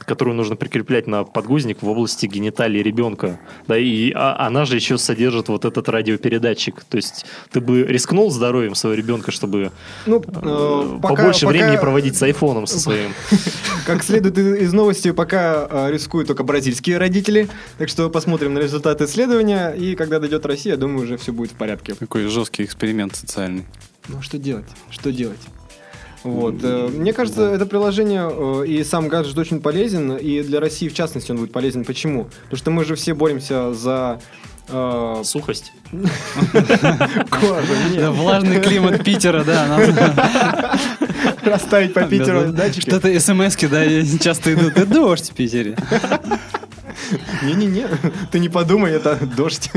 которую нужно прикреплять на подгузник в области гениталии ребенка. Да, и а- она же еще содержит вот этот радиопередатчик. То есть ты бы рискнул здоровьем своего ребенка, чтобы Ну, э, э, пока- побольше пока- времени проводить с айфоном со своим. Как следует из новости, пока э, рискуют только бразильские родители. Так что посмотрим на результаты исследования. И когда дойдет Россия, я думаю, уже все будет в порядке. Какой жесткий эксперимент социальный. Ну, что делать? Что делать? Вот. э, Мне кажется, это приложение э, и сам гаджет очень полезен, и для России в частности он будет полезен. Почему? Потому что мы же все боремся за э, Сухость. Да, влажный климат Питера, да. нам- Расставить по Питеру Да, да. датчики. Что-то смс-ки, да, часто идут. Да дождь в Питере. Не-не-не, ты не подумай, это дождь.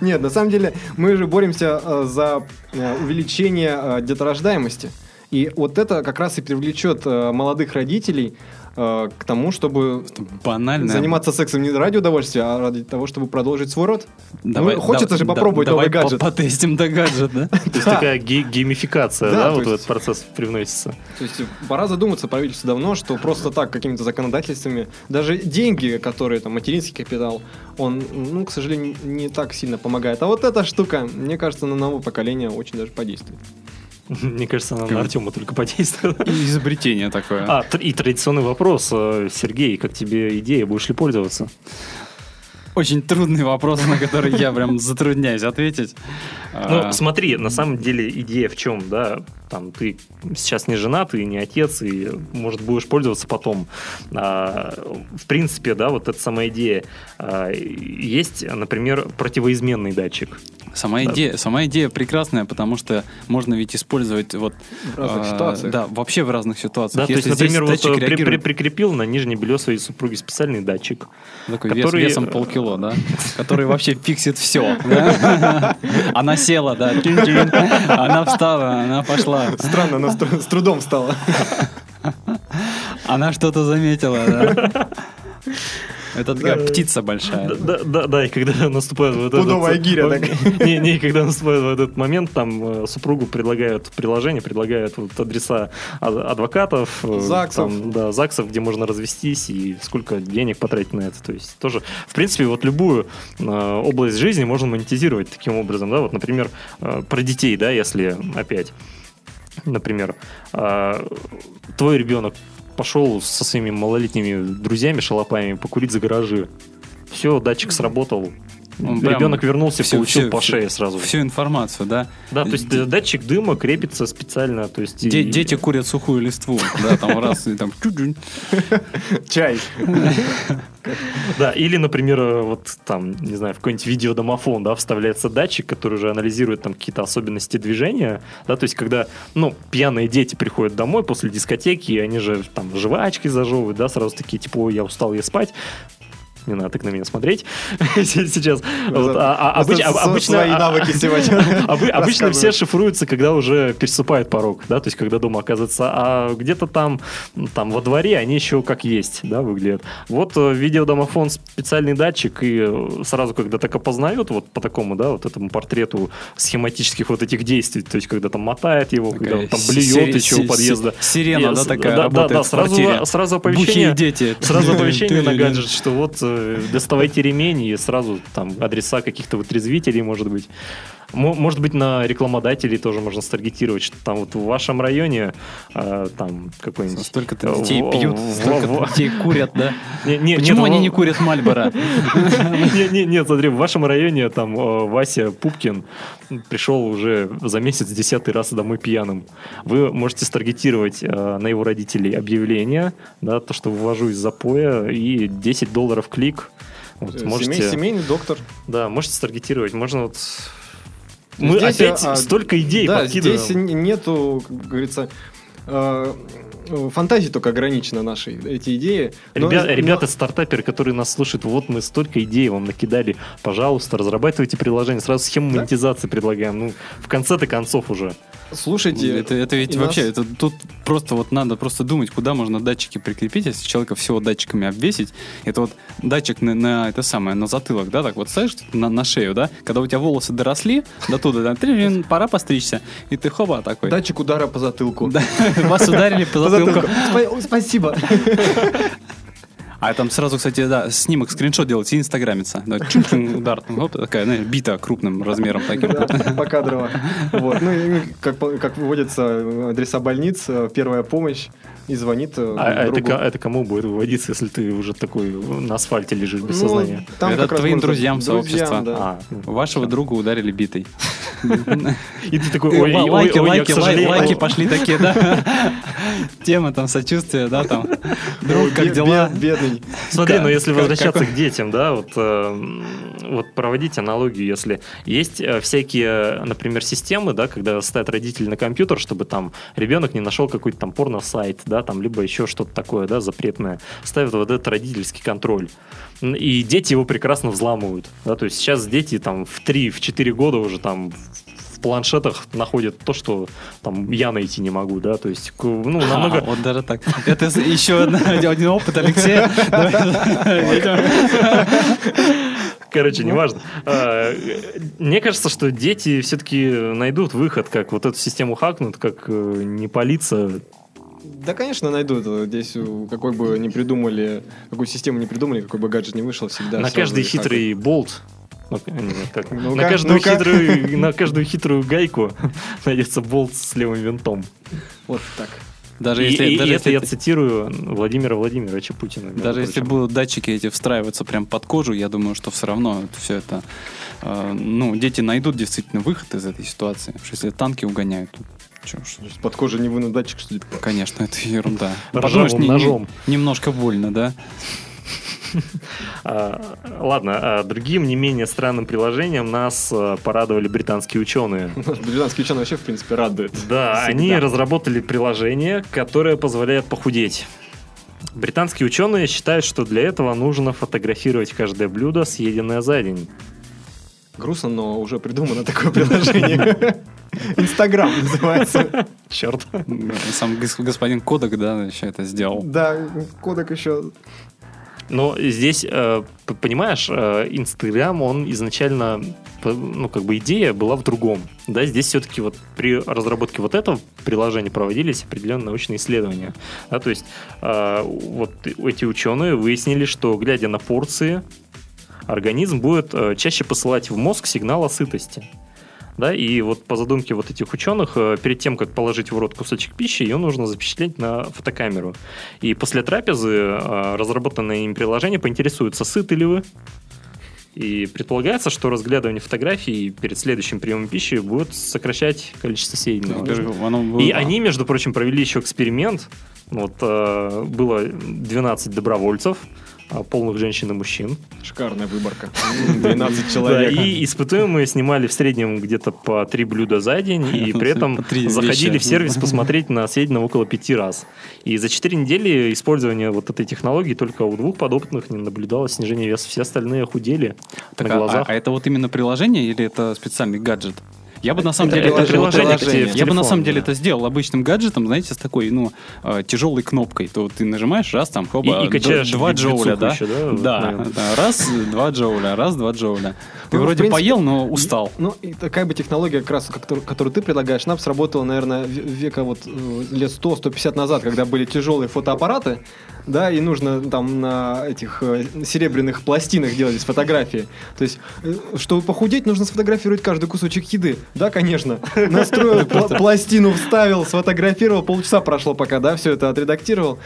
Нет, на самом деле мы же боремся э, за э, увеличение э, деторождаемости. И вот это как раз и привлечет э, молодых родителей э, к тому, чтобы Банально. заниматься сексом не ради удовольствия, а ради того, чтобы продолжить свой род. Давай- ну, хочется да- же да- попробовать давай новый гаджет. по- Потестим да гаджет, да? То есть Да. такая ге- геймификация, Да, да, вот в этот процесс привносится. То есть пора задуматься правительству давно, что просто так какими-то законодательствами, даже деньги, которые там материнский капитал, он, ну, к сожалению, не так сильно помогает. А вот эта штука, мне кажется, на новое поколение очень даже подействует. Мне кажется, она Как- на Артема только подействует. И изобретение такое. А, и традиционный вопрос. э, Сергей, как тебе идея, будешь ли пользоваться? Очень трудный вопрос, на который я прям затрудняюсь ответить. Ну, А, смотри, на самом деле идея в чем, да? Там ты сейчас не женат, ты не отец, и, может, будешь пользоваться потом. А, в принципе, да, вот эта самая идея. А, есть, например, противоизменный датчик. Сама идея, сама идея прекрасная, потому что можно ведь использовать вот В разных а, ситуациях. Да, вообще в разных ситуациях. Да, то есть, Если например, вот э, при- при- прикрепил на нижнее белье своей супруги специальный датчик. Такой вес- который, весом э, полкило, да? Который вообще фиксит все. Она села, да. Она встала, она пошла. Странно, она с тру- с трудом стала. Она что-то заметила, да. Это такая птица большая. Да, да, да, и когда наступает вот этот... Пудовая гиря. Не, не, когда наступает вот этот момент, там э, супругу предлагают приложение, предлагают вот адреса адвокатов, э, ЗАГСов. там, да, ЗАГСов, где можно развестись и сколько денег потратить на это. То есть тоже, в принципе, вот любую э, область жизни можно монетизировать таким образом, да, вот, например, про детей, да, если опять, например, твой ребенок пошел со своими малолетними друзьями, шалопаями покурить за гаражи. Все, датчик сработал. Он прям Ребенок вернулся, всё- получил всё- по шее сразу. Всю информацию, да. Да, то есть э, датчик дыма крепится специально. То есть Де- и- Дети курят сухую листву, да, там раз, и там чуть-чуть. Чай. Да, или, например, э, вот там, не знаю, в какой-нибудь видеодомофон, да, вставляется датчик, который уже анализирует там какие-то особенности движения, да, то есть когда, ну, пьяные дети приходят домой после дискотеки, и они же там жвачки зажевывают, да, сразу такие, типа, я устал, я спать. Не надо так на меня смотреть сейчас. Вот, а- а обыч- а- Обычно свои навыки сегодня Обы- Обычно все шифруются, когда уже переступают порог, да, то есть когда дома оказывается, а где-то там, там во дворе они еще как есть, да, выглядят. Вот э, видеодомофон специальный датчик и э, сразу, когда так опознают вот по такому, да, вот этому портрету схематических вот этих действий, то есть когда там мотает его, когда там блюет еще у подъезда. си- Сирена, да, такая да, работает да, сразу, сразу оповещение. дети. Сразу оповещение на гаджет, что вот доставайте ремень и сразу там адреса каких-то вытрезвителей, может быть. Мо- Может быть, на рекламодателей тоже можно старгетировать, что там вот в вашем районе э, там какой-нибудь... Столько-то э, детей в- пьют, в- столько в- детей курят, да? Не- не- Почему нет, они в- не курят Мальбора? не, не, нет, смотри, в вашем районе там э, Вася Пупкин пришел уже за месяц десятый раз домой пьяным. Вы можете старгетировать э, на его родителей объявление, да, то, что вывожу из запоя, и 10 долларов клик. Вот, Семей- можете, Семейный доктор. да, можете старгетировать. Можно вот Мы Здесь, опять а, столько идей Да, подкидываем. здесь нету, как говорится, э, э, фантазии только ограничена нашей, эти идеи. Но- Ребя- но- ребята, стартаперы, которые нас слушают, вот мы столько идей вам накидали. Пожалуйста, разрабатывайте приложение. Сразу схему Да. монетизации предлагаем. Ну, в конце-то концов уже. Слушайте, Это, это ведь и нас- вообще, это тут просто вот надо просто думать, куда можно датчики прикрепить, если человека всего датчиками обвесить. Это вот датчик на, на это самое, на затылок, да, так вот ставишь на, на шею, да, когда у тебя волосы доросли до туда, да, трин, пора постричься, и ты хоба такой. датчик удара по затылку. Да, вас ударили по затылку. затылку. Спа- Спасибо. А там сразу, кстати, да, снимок, скриншот делать и инстаграмится. Да, удар, там, оп, такая, знаешь, бита крупным размером таким. Да, покадрово. Вот. Ну, и как, как выводятся адреса больниц, э, первая помощь, и звонит э, А, а это, другу. ко- это кому будет выводиться, если ты уже такой на асфальте лежишь без Ну, сознания? там Это твоим друзьям друзьям, сообщества. да. А, ну, Вашего друга ударили битой. И ты такой, ой, ой, лайки, ой, лайки, лайки, лайки пошли такие, да. Тема там сочувствия, да, там. Друг, как дела? бе- Бедный. Смотри, ну если возвращаться к детям, да, вот, э, вот проводить аналогию, если есть э, всякие, например, системы, да, когда ставят родители на компьютер, чтобы там ребенок не нашел какой-то там порно-сайт, да, там, либо еще что-то такое, да, запретное, ставят вот этот родительский контроль. И дети его прекрасно взламывают, да, то есть сейчас дети там в 3-4 года уже там планшетах находят то, что там я найти не могу, да, то есть, ну, намного... А, вот даже так. Это еще один опыт Алексея. Короче, неважно. А, Мне кажется, что дети все-таки найдут выход, как вот эту систему хакнут, как э, не палиться. Да, конечно, найдут. Здесь э, какой бы ни придумали, какую систему не придумали, какой бы гаджет не вышел, всегда на каждый хитрый болт. Ну, нет, как- Ну-ка, на, каждую ну-ка. хитрую, на каждую хитрую гайку найдется болт с левым винтом. Вот так. Даже и если, и даже это я если, цитирую Владимира Владимировича Путина. даже если будут датчики эти встраиваться прям под кожу, я думаю, что все равно все это, э, ну, дети найдут действительно выход из этой ситуации. Потому что если танки угоняют, то ж, Под кожей не вынут датчик, что ли? конечно, это ерунда. Ржавым Подумаешь, не- не- ножом. немножко больно, да? А, ладно, а другим не менее странным приложением нас а, порадовали британские ученые. Британские ученые вообще, в принципе, радуют. Да, они разработали приложение, которое позволяет похудеть. Британские ученые считают, что для этого нужно фотографировать каждое блюдо, съеденное за день. Грустно, но уже придумано такое приложение. Инстаграм называется. Черт. Сам гос- господин Кодек, да, еще это сделал. Да, кодек еще. Но здесь, э, понимаешь, э, Инстаграм, он изначально, ну, как бы идея была в другом. Да, здесь все-таки вот при разработке вот этого приложения проводились определенные научные исследования. Да, то есть э, вот эти ученые выяснили, что глядя на порции, организм будет чаще посылать в мозг сигнал о сытости. Да, и вот по задумке вот этих ученых, э, перед тем, как положить в рот кусочек пищи, ее нужно запечатлеть на фотокамеру. И после трапезы э, разработанное им приложение поинтересуется, сыты ли вы. И предполагается, что разглядывание фотографий перед следующим приемом пищи будет сокращать количество съеденного. Оно было- И они, между прочим, провели еще эксперимент. Вот э, было 12 добровольцев, полных женщин и мужчин. Шикарная выборка. 12 Да, человек. и испытуемые снимали в среднем где-то по три блюда за день, и при этом заходили в сервис посмотреть на съеденное около пяти раз. И за четыре недели использования вот этой технологии только у двух подопытных не наблюдалось снижение веса. Все остальные худели Так, на а- глазах. А, а это вот именно приложение или это специальный гаджет? Я бы на самом Это деле вот приложение, Я бы на самом деле это сделал обычным гаджетом, знаете, с такой, ну, э, тяжелой кнопкой. То вот ты нажимаешь, раз там, хоба, И- два джоуля, да? еще, да, раз, два джоуля, раз, два джоуля. Ты Ну, вроде принципе, поел, но устал. Ну, и такая бы технология, как раз, которую, которую ты предлагаешь, нам сработала, наверное, века вот э, лет 100-150 назад, когда были тяжелые фотоаппараты, да, и нужно там на этих э, серебряных пластинах делались фотографии. То есть, э, чтобы похудеть, нужно сфотографировать каждый кусочек еды. Да, конечно. Настроил пла- пластину, вставил, сфотографировал, полчаса прошло пока, да, все это отредактировал.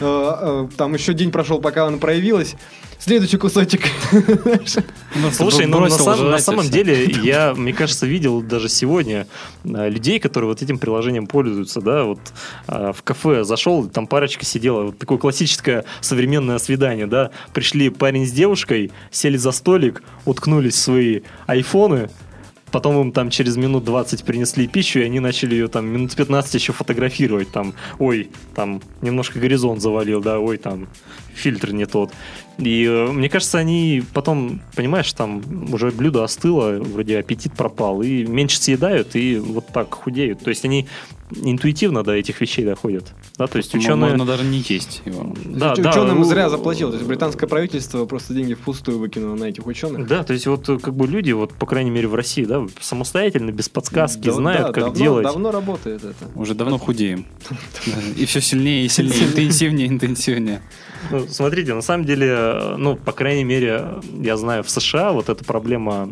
Э, э, Там еще день прошел, пока она проявилась. Следующий кусочек. Ну, Слушай, ну, на, сам- на самом деле, я, мне кажется, видел даже сегодня а, людей, которые вот этим приложением пользуются, да, вот в кафе зашел, там парочка сидела, вот такое классическое современное свидание, да, пришли парень с девушкой, сели за столик, уткнулись в свои айфоны, потом им там через минут 20 принесли пищу, и они начали ее там минут 15 еще фотографировать. Там, ой, там немножко горизонт завалил, да, ой, там фильтр не тот. И э, мне кажется, они потом, понимаешь, там уже блюдо остыло, вроде аппетит пропал, и меньше съедают, и вот так худеют. То есть они интуитивно до этих вещей доходят. Да, то есть ученые... Можно даже не есть его. Да, Уч- да, ученым у- зря заплатил. То есть британское правительство просто деньги впустую выкинуло на этих ученых. Да, то есть вот э, как бы люди, вот по крайней мере в России, да, самостоятельно, без подсказки, Да- знают, да, как давно- делать. Давно работает это. Уже давно худеем. Да, И все сильнее и сильнее, интенсивнее, интенсивнее. Ну, смотрите, на самом деле, ну, по крайней мере, я знаю, в США вот эта проблема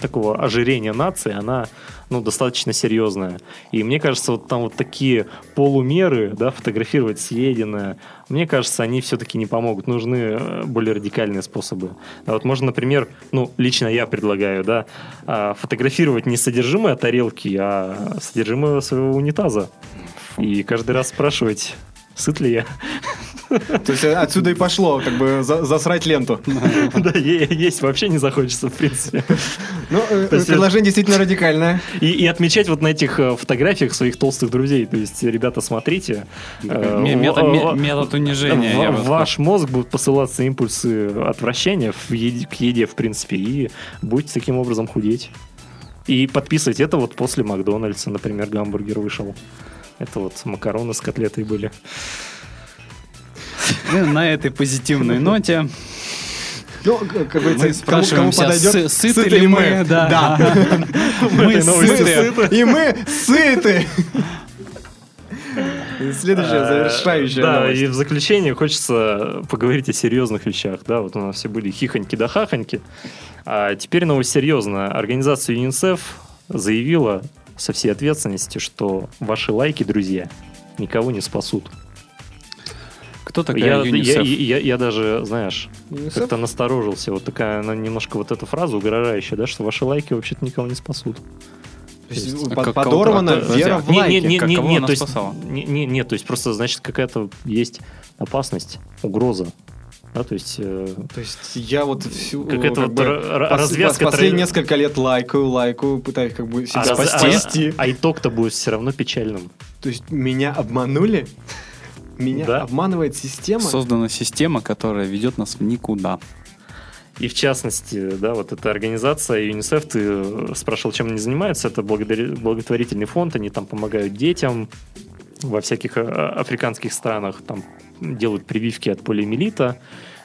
такого ожирения нации, она ну, достаточно серьезная. И мне кажется, вот там вот такие полумеры, да, фотографировать съеденное, мне кажется, они все-таки не помогут. Нужны э, более радикальные способы. А вот можно, например, ну, лично я предлагаю, да, а, фотографировать не содержимое тарелки, а содержимое своего унитаза. И каждый раз спрашивать, сыт ли я. То есть отсюда и пошло, как бы за- засрать ленту. Да, есть вообще не захочется, в принципе. Ну, э, есть предложение действительно радикальное. И, отмечать вот на этих э, фотографиях своих толстых друзей. То есть, ребята, смотрите. э, метод- унижения. ваш мозг будут посылаться импульсы отвращения к еде, в принципе, и будете таким образом худеть. И подписывать это вот после Макдональдса, например, гамбургер вышел. Это вот макароны с котлетой были. На этой позитивной ноте Ну, как мы говорится, кому, спрашиваем подойдет, сы- сыты ли мы? Да. Мы этой новости сыты. И мы сыты. Следующая завершающая Э, Да, новость. и в заключение хочется поговорить о серьезных вещах. Да, вот у нас все были хихоньки да хахоньки. А теперь новость серьезная. Организация ЮНИСЕФ заявила со всей ответственностью, что ваши лайки, друзья, никого не спасут. Кто Я, такая я, ЮНИСЕФ? я- я даже, знаешь, как-то насторожился. Вот такая, она немножко вот эта фраза угрожающая, да, что ваши лайки вообще-то никого не спасут. То есть есть, под- как- подорвана кого-то- вера в Не, лайки. не, не, не, кого не, то есть, спасала? не, не, не, то есть просто значит какая-то есть опасность, угроза. Да, то есть э, То есть я вот всю... Как это вот бы, развязка пос- Последние несколько лет лайкаю, лайкаю, пытаюсь как бы себя а, раз- а- спасти. а итог-то будет все равно печальным. То есть меня обманули? Меня Да. обманывает система? Создана система, которая ведет нас в никуда. И в частности, да, вот эта организация ЮНИСЕФ, ты э, спрашивал, чем они занимаются, это благотворительный фонд, они там помогают детям во всяких э, африканских странах, там делают прививки от полиомиелита, а,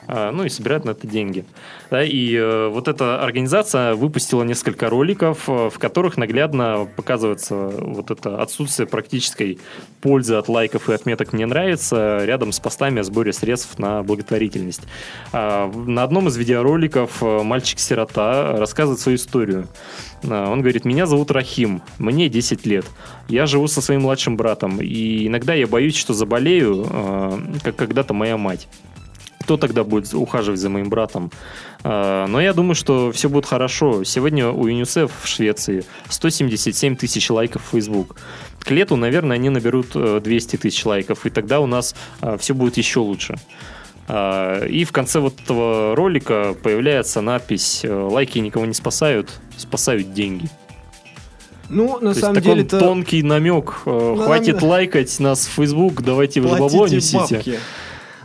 ну и собирают на это деньги. Да, и э, вот эта организация выпустила несколько роликов, э, в которых наглядно показывается вот это отсутствие практической пользы от лайков и отметок «Мне нравится» рядом с постами о сборе средств на благотворительность. А, в- На одном из видеороликов э, мальчик-сирота рассказывает свою историю. А, Он говорит, меня зовут Рахим, мне 10 лет. Я живу со своим младшим братом, и иногда я боюсь, что заболею, э, как когда-то моя мать. Кто тогда будет ухаживать за моим братом? А, Но я думаю, что все будет хорошо. Сегодня у ЮНИСЕФ в Швеции 177 тысяч лайков в Facebook. К лету, наверное, они наберут э, 200 тысяч лайков, и тогда у нас все будет еще лучше. А, И в конце вот этого ролика появляется надпись э, «Лайки никого не спасают, спасают деньги». Ну, на То самом есть деле это... тонкий намек. э, Ну, Хватит нам- лайкать нас в Facebook, давайте в Платите жабабло несите. бабки.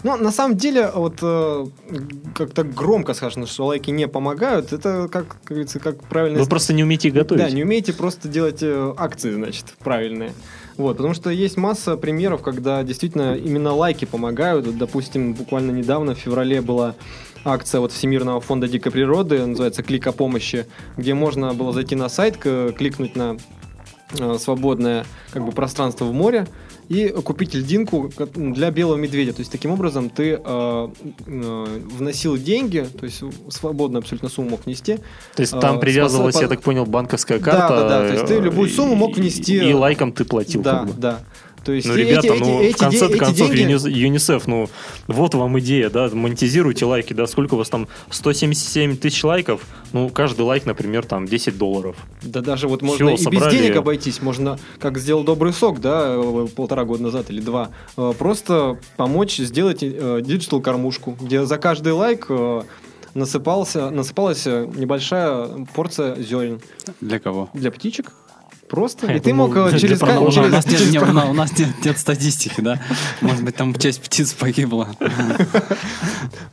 Ну, на самом деле, вот э, как-то громко сказано, что лайки не помогают. Это, как, как говорится, как правильно... Вы просто не умеете готовить. Да, не умеете просто делать э, акции, значит, правильные. Вот, потому что есть масса примеров, когда действительно именно лайки помогают. Вот, допустим, буквально недавно, в феврале была акция вот Всемирного фонда дикой природы, называется «Клик о помощи», где можно было зайти на сайт, кликнуть на свободное как бы пространство в море и купить льдинку для белого медведя. То есть таким образом ты э, э, вносил деньги, то есть свободную абсолютно сумму мог внести. То есть А, там привязывалась, спаса- я так понял, банковская Да, карта. да, да, то есть ты э, любую сумму мог и- внести. И, лайком ты платил. да, как бы. да. То есть Ну, ребята, эти, ну, эти, в конце эти, концов, деньги... ЮНИС- ЮНИСЕФ, ну, вот вам идея, да, монетизируйте лайки, да, сколько у вас там, 177 тысяч лайков, ну, каждый лайк, например, там, 10 долларов. Да даже вот можно Всё, и без собрали. денег обойтись. Можно, как сделал Добрый Сок, да, э, полтора года назад или два, э, просто помочь сделать э, digital-кормушку, где за каждый лайк насыпался, насыпалась небольшая порция зерен Для кого? для птичек. Просто. И ты мог э, для через... продолжения. У нас, нет, через не- ка- у нас нет, нет статистики, да? Может быть, там часть птиц погибла.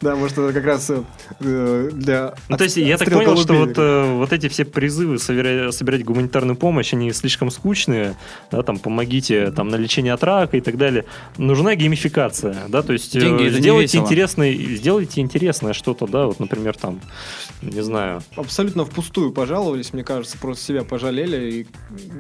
Да, может, это как раз э, для... Ну, то есть я так понял, что вот, э, вот эти все призывы собира- собирать гуманитарную помощь, они слишком скучные, да, там, помогите там, на лечение от рака и так далее. Нужна геймификация, да, то есть Деньги сделайте, весело. интересный, сделайте интересное что-то, да, вот, например, там, не знаю, Абсолютно впустую пожаловались, мне кажется, просто себя пожалели. И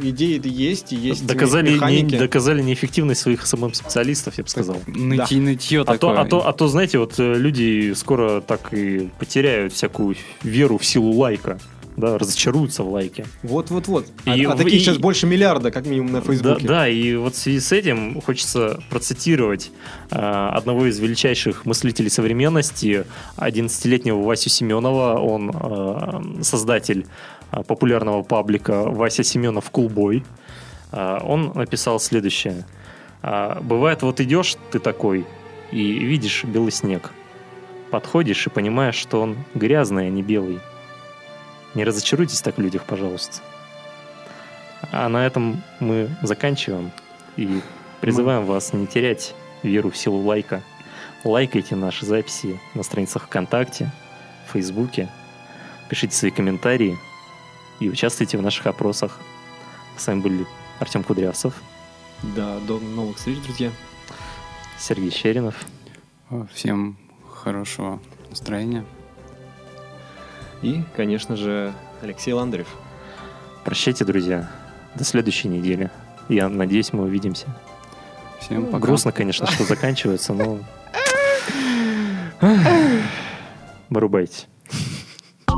идеи есть, и есть доказали, не, механики. доказали неэффективность своих самых специалистов, я бы сказал. Нытье, нытье А то, такое. а, то, а то, знаете, вот э, люди скоро так и потеряют всякую веру в силу лайка, да, разочаруются в лайке. Вот-вот-вот. А, И а таких и- сейчас больше миллиарда, как минимум, на Да, Фейсбуке. да, и вот в связи с этим хочется процитировать э, одного из величайших мыслителей современности, 11-летнего Васю Семенова. Он э, создатель популярного паблика Вася Семенов Кулбой. Э, он написал следующее. Э, Бывает, вот идешь ты такой и видишь белый снег. Подходишь и понимаешь, что он грязный, а не белый. Не разочаруйтесь так в людях, пожалуйста. А на этом мы заканчиваем и призываем вас не терять веру в силу лайка. Лайкайте наши записи на страницах ВКонтакте, Фейсбуке, пишите свои комментарии и участвуйте в наших опросах. С вами были Артем Кудрявцев, Да, до новых встреч, друзья. Сергей Щеринов. Всем хорошего настроения. И, конечно же, Алексей Ландрев. Прощайте, друзья. До следующей недели. Я надеюсь, мы увидимся. Всем пока. Грустно, конечно, что заканчивается, но... Вырубайте.